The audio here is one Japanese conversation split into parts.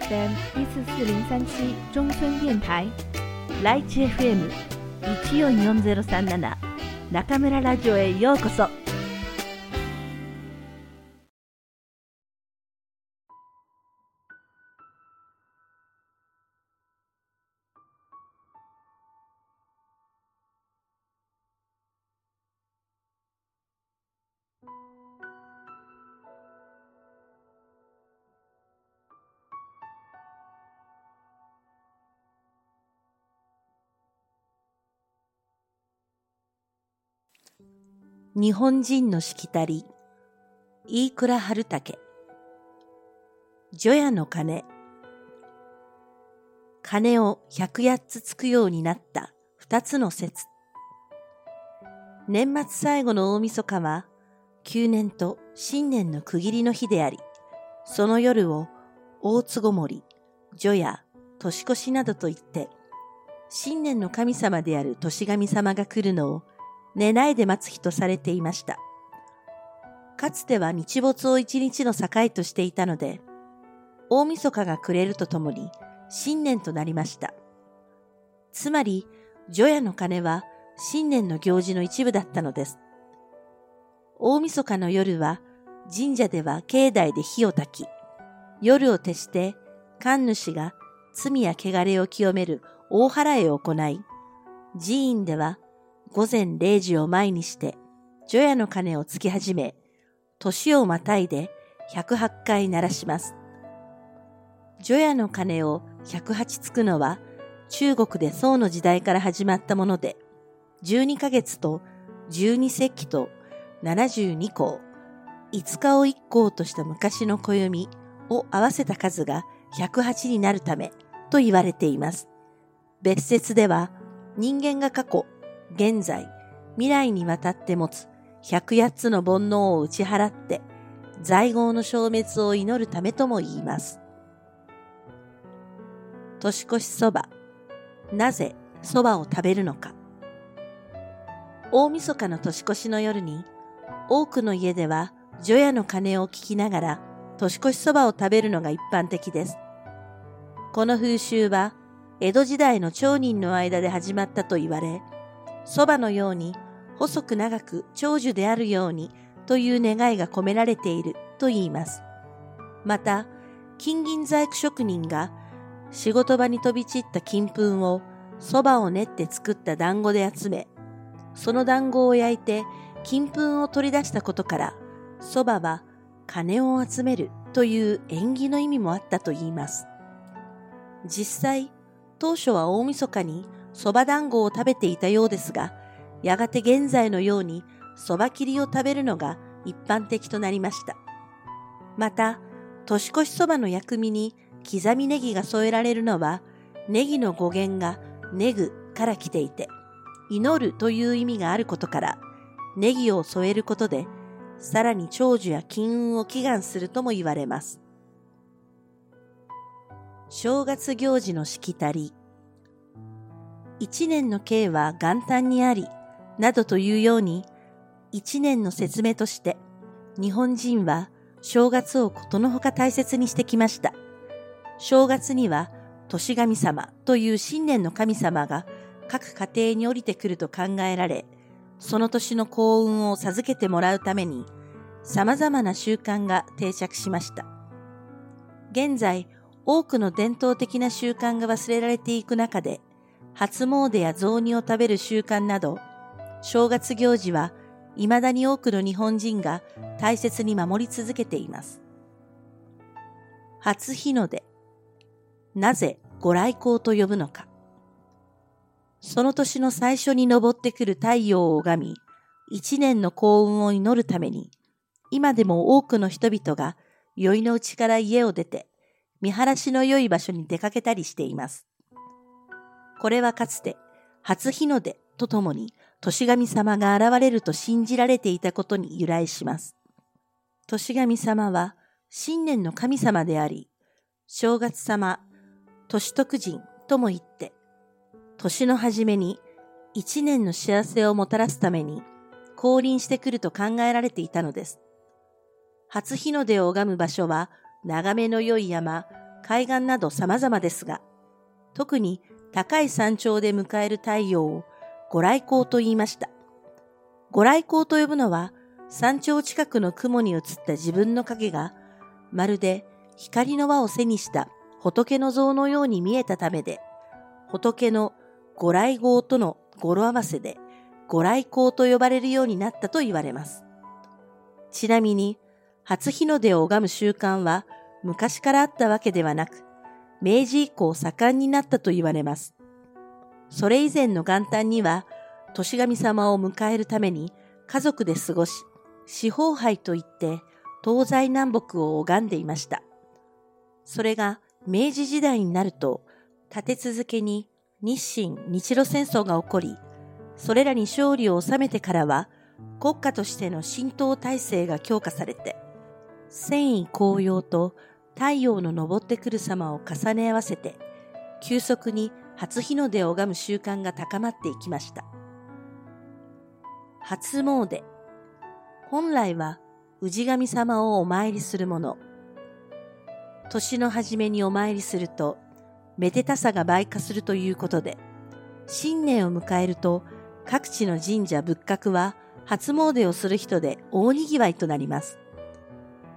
FM 一四四零三七中村電台ライチ FM 一四四ゼロ三七中村ラジオへようこそ。日本人のしきたり、飯倉春武、除夜の鐘、鐘を百八つつくようになった。二つの説。年末最後の大晦日は、旧年と新年の区切りの日であり、その夜を大つごもり、除夜、年越しなどと言って、新年の神様である年神様が来るのを寝ないで待つ日とされていました。かつては日没を一日の境としていたので、大晦日が暮れるとともに新年となりました。つまり、除夜の鐘は新年の行事の一部だったのです。大晦日の夜は神社では境内で火を焚き、夜を徹して神主が罪や汚れを清める大払いを行い、寺院では午前0時を前にして、除夜の鐘をつき始め、年をまたいで108回鳴らします。除夜の鐘を108つくのは、中国で宋の時代から始まったもので、12ヶ月と12節気と72項、5日を1項とした昔の暦を合わせた数が108になるためと言われています。別説では人間が過去現在、未来にわたって持つ108つの煩悩を打ち払って、在業の消滅を祈るためとも言います。年越しそば。なぜそばを食べるのか。大晦日の年越しの夜に、多くの家では除夜の鐘を聞きながら年越しそばを食べるのが一般的です。この風習は江戸時代の町人の間で始まったと言われ、そばのように細く長く長寿であるようにという願いが込められていると言います。また、金銀細工職人が仕事場に飛び散った金粉をそばを練って作った団子で集め、その団子を焼いて金粉を取り出したことから、そばは金を集めるという縁起の意味もあったと言います。実際、当初は大晦日に蕎麦団子を食べていたようですが、やがて現在のように蕎麦切りを食べるのが一般的となりました。また、年越しそばの薬味に刻みネギが添えられるのは、ネギの語源がネグから来ていて、祈るという意味があることから、ネギを添えることで、さらに長寿や金運を祈願するとも言われます。正月行事のしきたり。一年の計は元旦にあり、などというように、一年の説明として、日本人は正月をことのほか大切にしてきました。正月には、年神様という新年の神様が各家庭に降りてくると考えられ、その年の幸運を授けてもらうために、様々な習慣が定着しました。現在、多くの伝統的な習慣が忘れられていく中で、初詣や雑煮を食べる習慣など、正月行事は未だに多くの日本人が大切に守り続けています。初日の出。なぜご来光と呼ぶのか。その年の最初に昇ってくる太陽を拝み、一年の幸運を祈るために、今でも多くの人々が宵のうちから家を出て、見晴らしの良い場所に出かけたりしています。これはかつて初日の出とともに年神様が現れると信じられていたことに由来します。年神様は新年の神様であり、正月様、年徳人とも言って、年の初めに一年の幸せをもたらすために降臨してくると考えられていたのです。初日の出を拝む場所は眺めの良い山、海岸など様々ですが、特に高い山頂で迎える太陽をご来光と言いました。ご来光と呼ぶのは、山頂近くの雲に映った自分の影が、まるで光の輪を背にした仏の像のように見えたためで、仏のご来光との語呂合わせで、ご来光と呼ばれるようになったと言われます。ちなみに、初日の出を拝む習慣は昔からあったわけではなく、明治以降盛んになったと言われます。それ以前の元旦には、年神様を迎えるために家族で過ごし、四方杯といって東西南北を拝んでいました。それが明治時代になると、立て続けに日清日露戦争が起こり、それらに勝利を収めてからは、国家としての浸透体制が強化されて、戦意高揚と太陽の昇ってくる様を重ね合わせて、急速に初日の出を拝む習慣が高まっていきました。初詣。本来は氏神様をお参りするもの。年の初めにお参りすると、めでたさが倍化するということで、新年を迎えると各地の神社仏閣は初詣をする人で大賑わいとなります。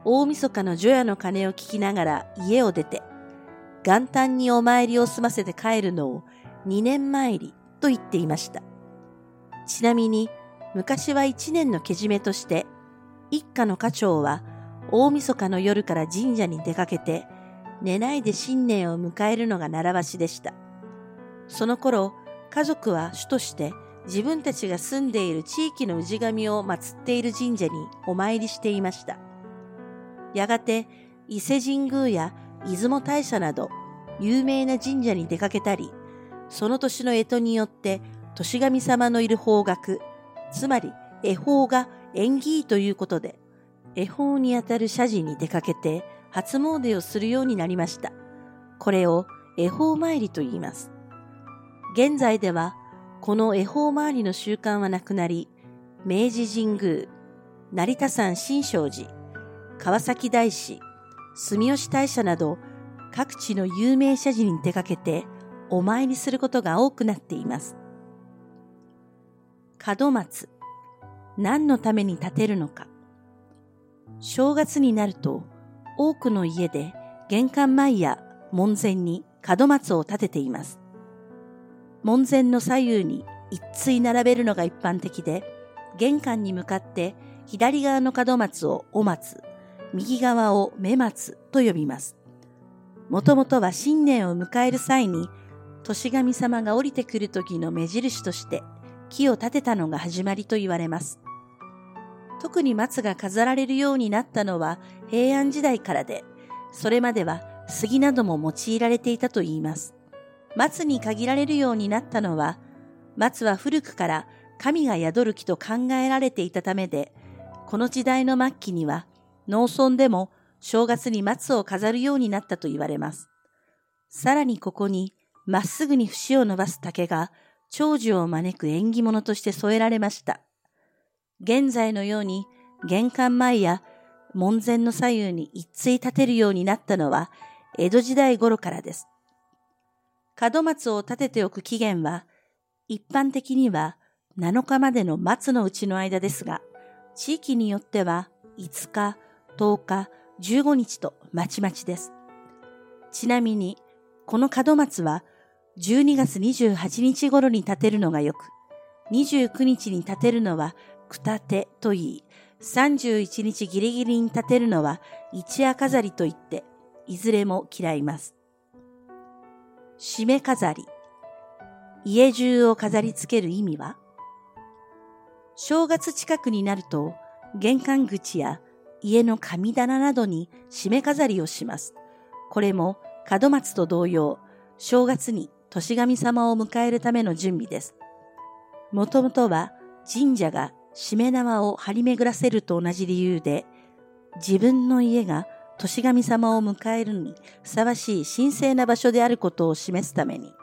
大晦日の除夜の鐘を聞きながら家を出て、元旦にお参りを済ませて帰るのを二年参りと言っていました。ちなみに、昔は一年のけじめとして、一家の家長は大晦日の夜から神社に出かけて、寝ないで新年を迎えるのが習わしでした。その頃、家族は主として自分たちが住んでいる地域の氏神を祀っている神社にお参りしていました。やがて伊勢神宮や出雲大社など有名な神社に出かけたり、その年の干支によって年神様のいる方角、つまり恵方が縁起ということで、恵方にあたる社寺に出かけて初詣をするようになりました。これを恵方参りと言います。現在ではこの恵方回りの習慣はなくなり、明治神宮、成田山新勝寺、川崎大師、住吉大社など各地の有名社寺に出かけてお参りすることが多くなっています。門松、何のために建てるのか。正月になると多くの家で玄関前や門前に門松を建てています。門前の左右に一対並べるのが一般的で、玄関に向かって左側の門松をお松、右側を目松と呼びます。もともとは新年を迎える際に、年神様が降りてくる時の目印として木を立てたのが始まりと言われます。特に松が飾られるようになったのは平安時代からで、それまでは杉なども用いられていたといいます。松に限られるようになったのは、松は古くから神が宿る木と考えられていたためで、この時代の末期には農村でも正月に松を飾るようになったと言われます。さらにここにまっすぐに節を伸ばす竹が長寿を招く縁起物として添えられました。現在のように玄関前や門前の左右に一対立てるようになったのは江戸時代頃からです。門松を立てておく期限は、一般的には7日までの松のうちの間ですが、地域によっては5日、10日、15日とまちまちです。ちなみに、この門松は12月28日頃に立てるのがよく、29日に立てるのはくたてと言い、31日ギリギリに立てるのは一夜飾りと言って、いずれも嫌います。締め飾り。家中を飾り付ける意味は正月近くになると玄関口や家の神棚などに締め飾りをします。これも門松と同様、正月に年神様を迎えるための準備です。もともとは神社が締め縄を張り巡らせると同じ理由で、自分の家が年神様を迎えるにふさわしい神聖な場所であることを示すために、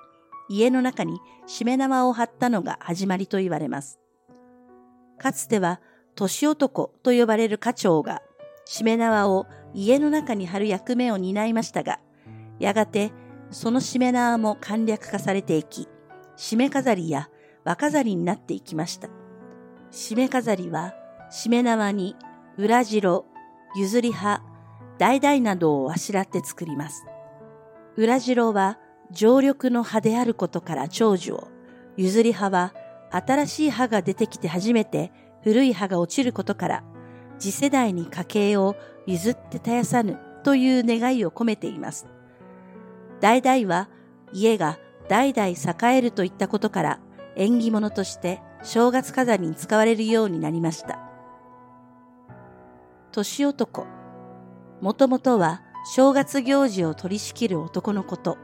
家の中にしめ縄を張ったのが始まりと言われます。かつては、年男と呼ばれる家長が、しめ縄を家の中に貼る役目を担いましたが、やがてそのしめ縄も簡略化されていき、締め飾りや輪飾りになっていきました。締め飾りは、しめ縄に裏白、譲り葉、橙などをあしらって作ります。裏白は常緑の葉であることから長寿を、譲り葉は新しい葉が出てきて初めて古い葉が落ちることから、次世代に家計を譲って絶やさぬという願いを込めています。代々は家が代々栄えるといったことから縁起物として正月飾りに使われるようになりました。年男。もともとは正月行事を取り仕切る男のこと。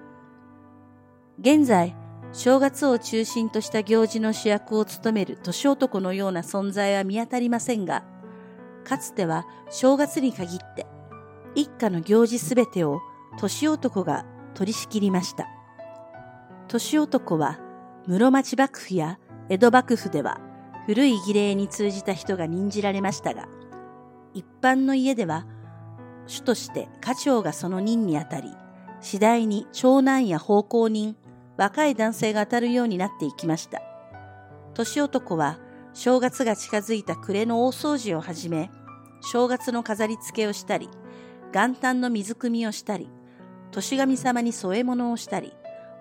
現在、正月を中心とした行事の主役を務める年男のような存在は見当たりませんが、かつては正月に限って一家の行事すべてを年男が取り仕切りました。年男は室町幕府や江戸幕府では古い儀礼に通じた人が任じられましたが、一般の家では主として家長がその任にあたり、次第に長男や奉公人、若い男性が当たるようになっていきました。年男は正月が近づいた暮れの大掃除をはじめ、正月の飾り付けをしたり、元旦の水汲みをしたり、年神様に添え物をしたり、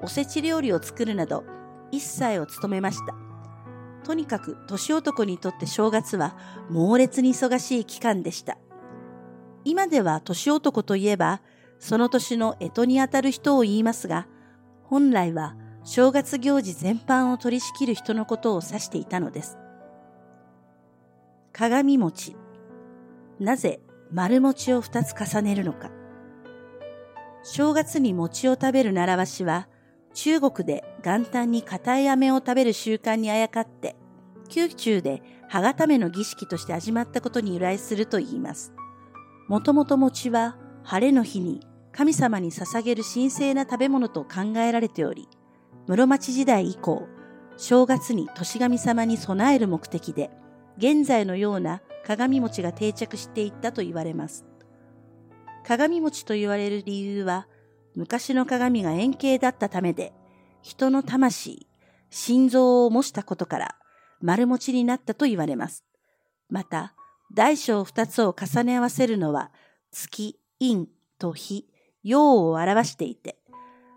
おせち料理を作るなど、一切を務めました。とにかく年男にとって正月は猛烈に忙しい期間でした。今では年男といえば、その年の干支にあたる人を言いますが、本来は正月行事全般を取り仕切る人のことを指していたのです。鏡餅。なぜ丸餅を二つ重ねるのか。正月に餅を食べる習わしは、中国で元旦に硬い飴を食べる習慣にあやかって、宮中で歯固めの儀式として始まったことに由来すると言います。もともと餅は晴れの日に神様に捧げる神聖な食べ物と考えられており、室町時代以降、正月に年神様に備える目的で、現在のような鏡餅が定着していったと言われます。鏡餅と言われる理由は、昔の鏡が円形だったためで、人の魂、心臓を模したことから丸餅になったと言われます。また、大小二つを重ね合わせるのは、月、陰と日、陽を表していて、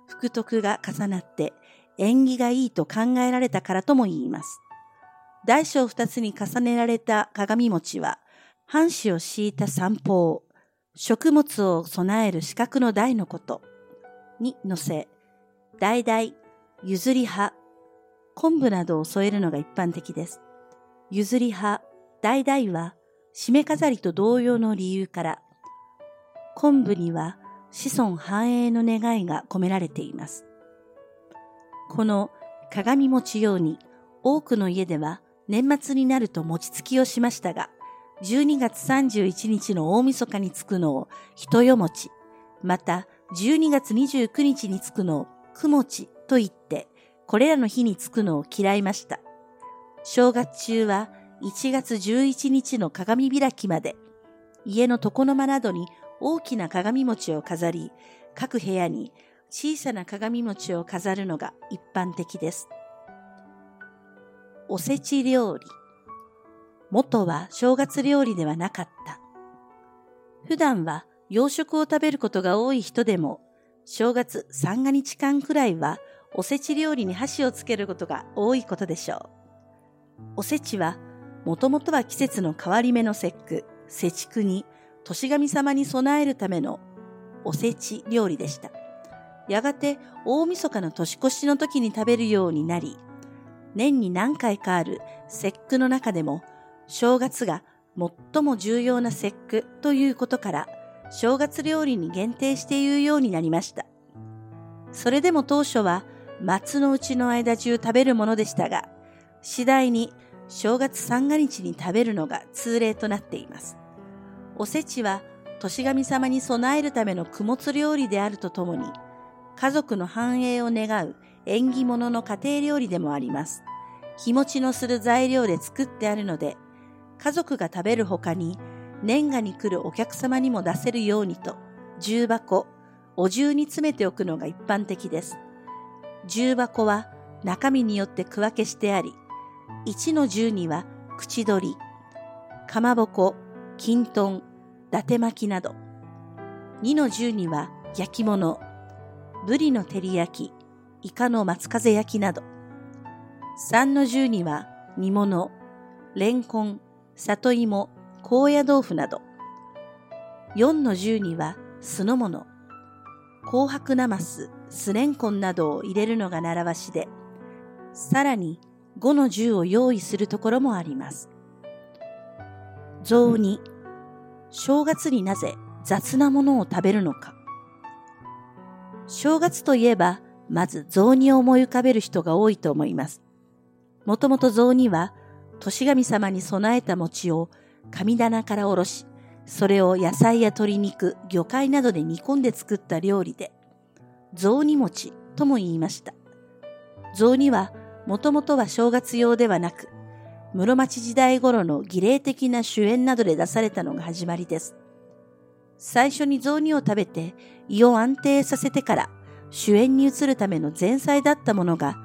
福徳が重なって縁起がいいと考えられたからとも言います。大小二つに重ねられた鏡餅は、半紙を敷いた三方、食物を備える四角の台のことに乗せ、代々、譲り葉、昆布などを添えるのが一般的です。譲り葉、代々は、締め飾りと同様の理由から、昆布には子孫繁栄の願いが込められています。この鏡餅用に多くの家では年末になると餅つきをしましたが、12月31日の大晦日につくのを人よ餅、また12月29日につくのをく餅と言って、これらの日につくのを嫌いました。正月中は1月11日の鏡開きまで、家の床の間などに大きな鏡餅を飾り、各部屋に小さな鏡餅を飾るのが一般的です。おせち料理。元は正月料理ではなかった。普段は洋食を食べることが多い人でも、正月三が日間くらいはおせち料理に箸をつけることが多いことでしょう。おせちは、もともとは季節の変わり目の節句、節句に年神様に備えるためのおせち料理でした。やがて大晦日の年越しの時に食べるようになり、年に何回かある節句の中でも、正月が最も重要な節句ということから、正月料理に限定して言うようになりました。それでも当初は松のうちの間中食べるものでしたが、次第に正月三が日に食べるのが通例となっています。おせちは年神様に備えるための供物料理であるとともに、家族の繁栄を願う縁起物の家庭料理でもあります。日持ちのする材料で作ってあるので、家族が食べる他に年賀に来るお客様にも出せるようにと、重箱、お重に詰めておくのが一般的です。重箱は中身によって区分けしてあり、1の重には口取り、かまぼこ、きんとん、伊達巻きなど、2の10には焼き物、ぶりの照り焼き、イカの松風焼きなど、3の10には煮物、レンコン、里芋、高野豆腐など、4の10には酢の物、紅白なます、酢レンコンなどを入れるのが習わしで、さらに5の10を用意するところもあります。雑煮、正月になぜ雑なものを食べるのか。正月といえば、まず雑煮を思い浮かべる人が多いと思います。もともと雑煮は、年神様に備えた餅を神棚からおろし、それを野菜や鶏肉、魚介などで煮込んで作った料理で、雑煮餅とも言いました。雑煮は、もともとは正月用ではなく、室町時代頃の儀礼的な主演などで出されたのが始まりです。最初に雑煮を食べて胃を安定させてから主演に移るための前菜だったものが、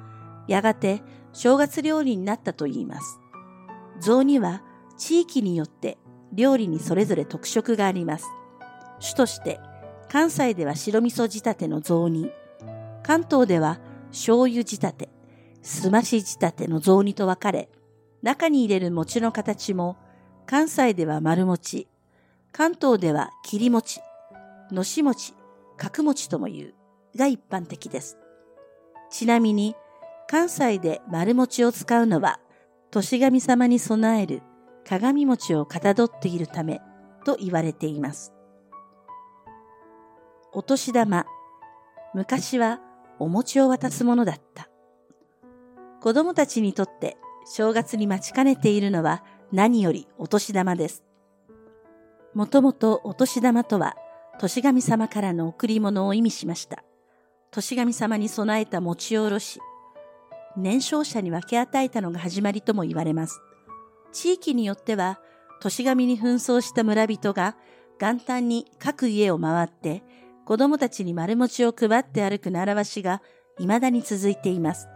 やがて正月料理になったといいます。雑煮は地域によって料理にそれぞれ特色があります。主として関西では白味噌仕立ての雑煮、関東では醤油仕立て、すまし仕立ての雑煮と分かれ、中に入れる餅の形も関西では丸餅、関東では切り餅、のし餅、角餅とも言うが一般的です。ちなみに、関西で丸餅を使うのは、年神様に備える鏡餅をかたどっているためと言われています。お年玉。昔はお餅を渡すものだった。子供たちにとって正月に待ちかねているのは何よりお年玉です。もともとお年玉とは、年神様からの贈り物を意味しました。年神様に備えた餅をおろし、年少者に分け与えたのが始まりとも言われます。地域によっては、年神に紛争した村人が元旦に各家を回って子供たちに丸餅を配って歩く習わしが未だに続いています。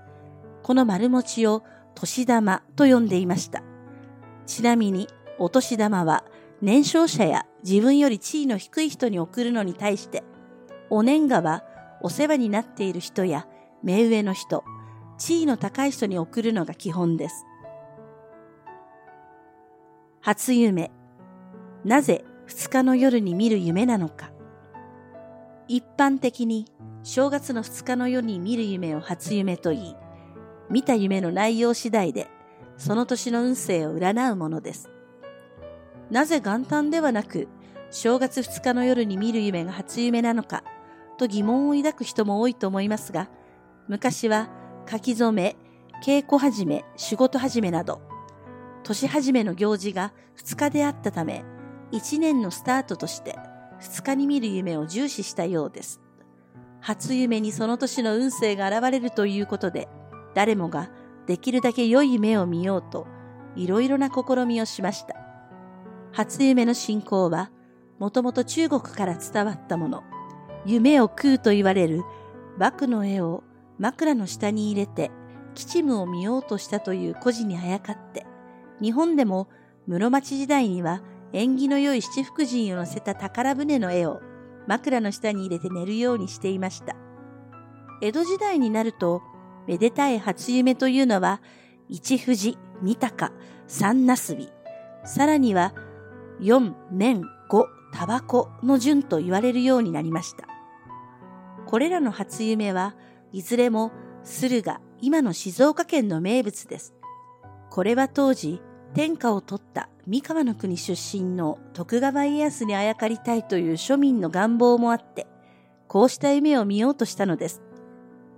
この丸餅を年玉と呼んでいました。ちなみに、お年玉は年少者や自分より地位の低い人に送るのに対して、お年賀はお世話になっている人や目上の人、地位の高い人に送るのが基本です。初夢。なぜ二日の夜に見る夢なのか。一般的に正月の二日の夜に見る夢を初夢と言い、見た夢の内容次第でその年の運勢を占うものです。なぜ元旦ではなく、正月2日の夜に見る夢が初夢なのか、と疑問を抱く人も多いと思いますが、昔は書き初め、稽古始め、仕事始めなど、年始めの行事が2日であったため、1年のスタートとして2日に見る夢を重視したようです。初夢にその年の運勢が現れるということで、誰もができるだけ良い夢を見ようと、いろいろな試みをしました。初夢の信仰は、もともと中国から伝わったもの。夢を食うと言われる幕の絵を枕の下に入れて吉夢を見ようとしたという故事にあやかって、日本でも室町時代には縁起の良い七福神を乗せた宝船の絵を枕の下に入れて寝るようにしていました。江戸時代になると、めでたい初夢というのは、一富士、二鷹、三なすび、さらには4、年、5、タバコの順と言われるようになりました。これらの初夢はいずれも駿河、今の静岡県の名物です。これは当時、天下を取った三河の国出身の徳川家康にあやかりたいという庶民の願望もあって、こうした夢を見ようとしたのです。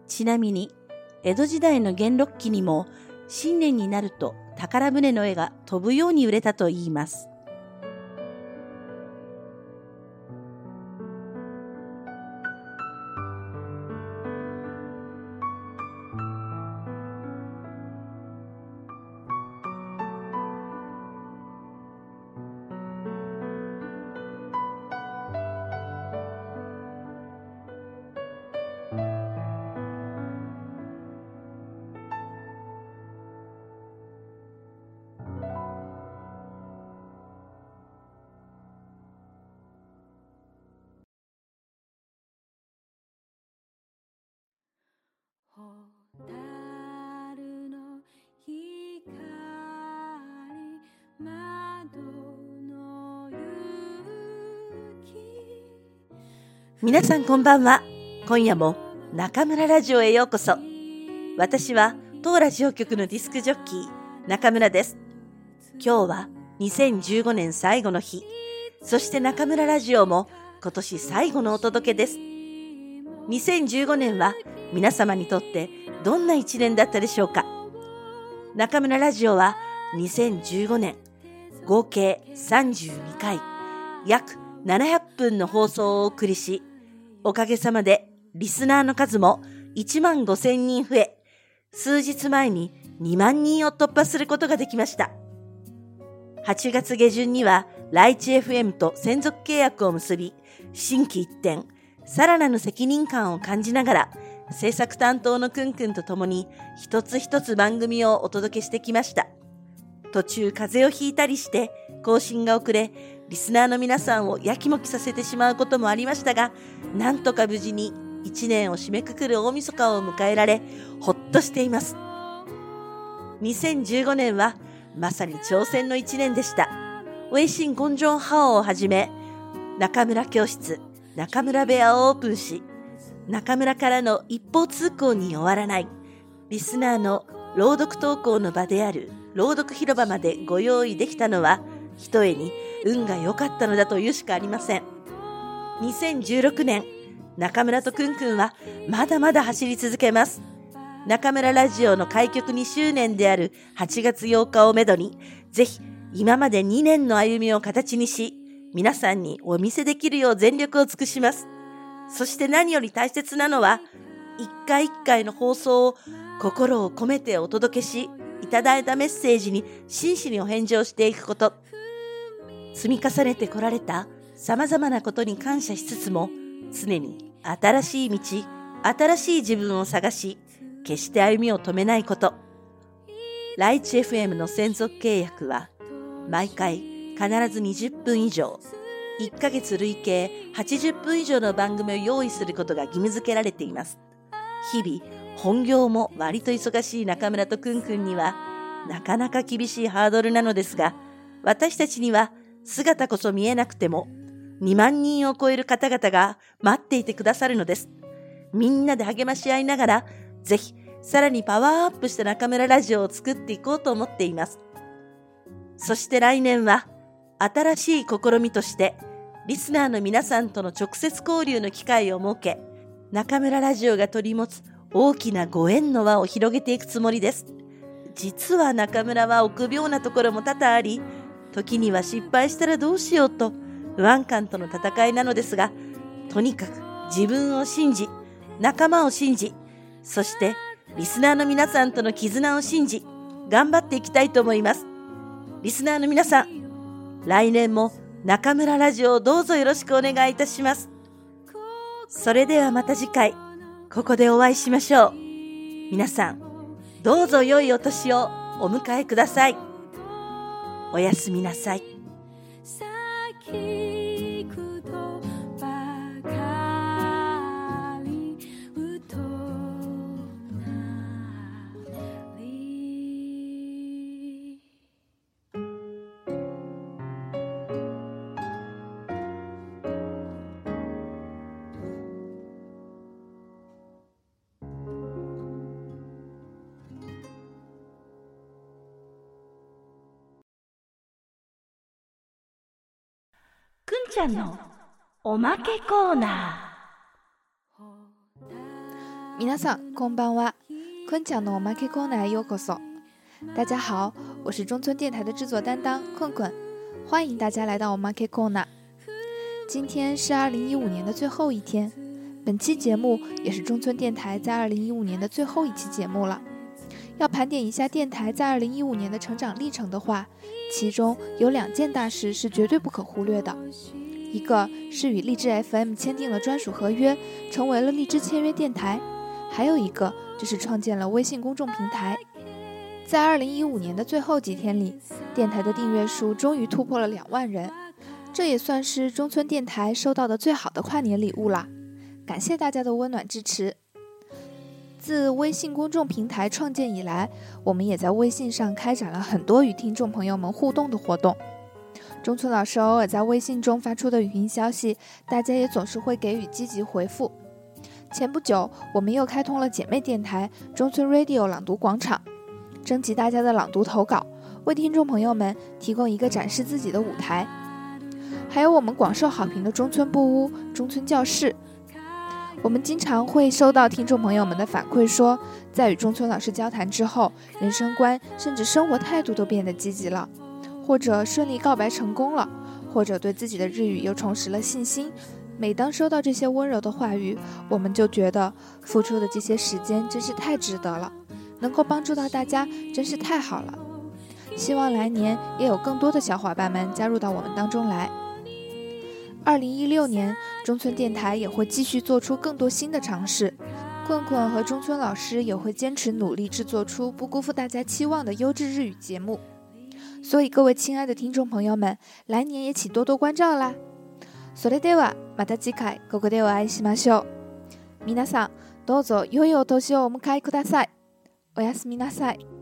ちなみに、江戸時代の元禄期にも、新年になると宝船の絵が飛ぶように売れたといいます。皆さんこんばんは。今夜も中村ラジオへようこそ。私は当ラジオ局のディスクジョッキー中村です。今日は2015年最後の日。そして中村ラジオも今年最後のお届けです。2015年は皆様にとってどんな一年だったでしょうか？中村ラジオは2015年合計32回約700分の放送をお送りしおかげさまでリスナーの数も1万5千人増え数日前に2万人を突破することができました。8月下旬にはライチ FM と専属契約を結び新規一転さらなる責任感を感じながら制作担当のくんくんと共に一つ一つ番組をお届けしてきました。途中風邪をひいたりして更新が遅れ、リスナーの皆さんをやきもきさせてしまうこともありましたが、なんとか無事に一年を締めくくる大晦日を迎えられ、ほっとしています。2015年はまさに挑戦の一年でした。ウェイシン・ゴンジョン・ハオをはじめ、中村教室、中村部屋をオープンし、中村からの一方通行に終わらない、リスナーの朗読投稿の場である朗読広場までご用意できたのは、ひとえに運が良かったのだというしかありません。2016年、中村とくんくんはまだまだ走り続けます。中村ラジオの開局2周年である8月8日をめどに、ぜひ今まで2年の歩みを形にし、皆さんにお見せできるよう全力を尽くします。そして何より大切なのは、一回一回の放送を心を込めてお届けし、いただいたメッセージに真摯にお返事をしていくこと。積み重ねてこられた様々なことに感謝しつつも、常に新しい道、新しい自分を探し、決して歩みを止めないこと。ライチ FM の専属契約は、毎回必ず20分以上、1ヶ月累計80分以上の番組を用意することが義務付けられています。日々、本業も割と忙しい中村とくんくんには、なかなか厳しいハードルなのですが、私たちには姿こそ見えなくても、2万人を超える方々が待っていてくださるのです。みんなで励まし合いながら、ぜひ、さらにパワーアップした中村ラジオを作っていこうと思っています。そして来年は、新しい試みとして、リスナーの皆さんとの直接交流の機会を設け、中村ラジオが取り持つ大きなご縁の輪を広げていくつもりです。実は中村は臆病なところも多々あり、時には失敗したらどうしようと不安感との戦いなのですが、とにかく自分を信じ、仲間を信じ、そしてリスナーの皆さんとの絆を信じ、頑張っていきたいと思います。リスナーの皆さん、来年も中村ラジオをどうぞよろしくお願いいたします。それではまた次回、ここでお会いしましょう。皆さん、どうぞ良いお年をお迎えください。おやすみなさい。んちゃんのおまけコーナ皆さんこんばんは，坤讲的我们 K コーナーへようこそ。大家好，我是中村电台的制作担当困困，欢迎大家来到我们 K コーナー。今天是二零一五年的最后一天，本期节目也是中村电台在二零一五年的最后一期节目了。要盘点一下电台在二零一五年的成长历程的话， 其中有两件大事是绝对不可忽略的。一个是与荔枝 FM 签订了专属合约，成为了荔枝签约电台；还有一个就是创建了微信公众平台。在二零一五年的最后几天里，电台的订阅数终于突破了两万人，这也算是中村电台收到的最好的跨年礼物啦！感谢大家的温暖支持。自微信公众平台创建以来，我们也在微信上开展了很多与听众朋友们互动的活动。中村老师偶尔在微信中发出的语音消息，大家也总是会给予积极回复。前不久，我们又开通了姐妹电台中村 Radio 朗读广场，征集大家的朗读投稿，为听众朋友们提供一个展示自己的舞台。还有我们广受好评的中村布屋、中村教室。我们经常会收到听众朋友们的反馈，说在与中村老师交谈之后，人生观甚至生活态度都变得积极了，或者顺利告白成功了，或者对自己的日语又重拾了信心。每当收到这些温柔的话语，我们就觉得付出的这些时间真是太值得了，能够帮助到大家真是太好了。希望来年也有更多的小伙伴们加入到我们当中来。二零一六年，中村电台也会继续做出更多新的尝试。困困和中村老师也会坚持努力制作出不辜负大家期望的优质日语节目。所以，各位亲爱的听众朋友们，来年也请多多关照啦。それではまた次回ここでお会いしましょう。皆さん、どうぞ良いお年をお迎えください。おやすみなさい。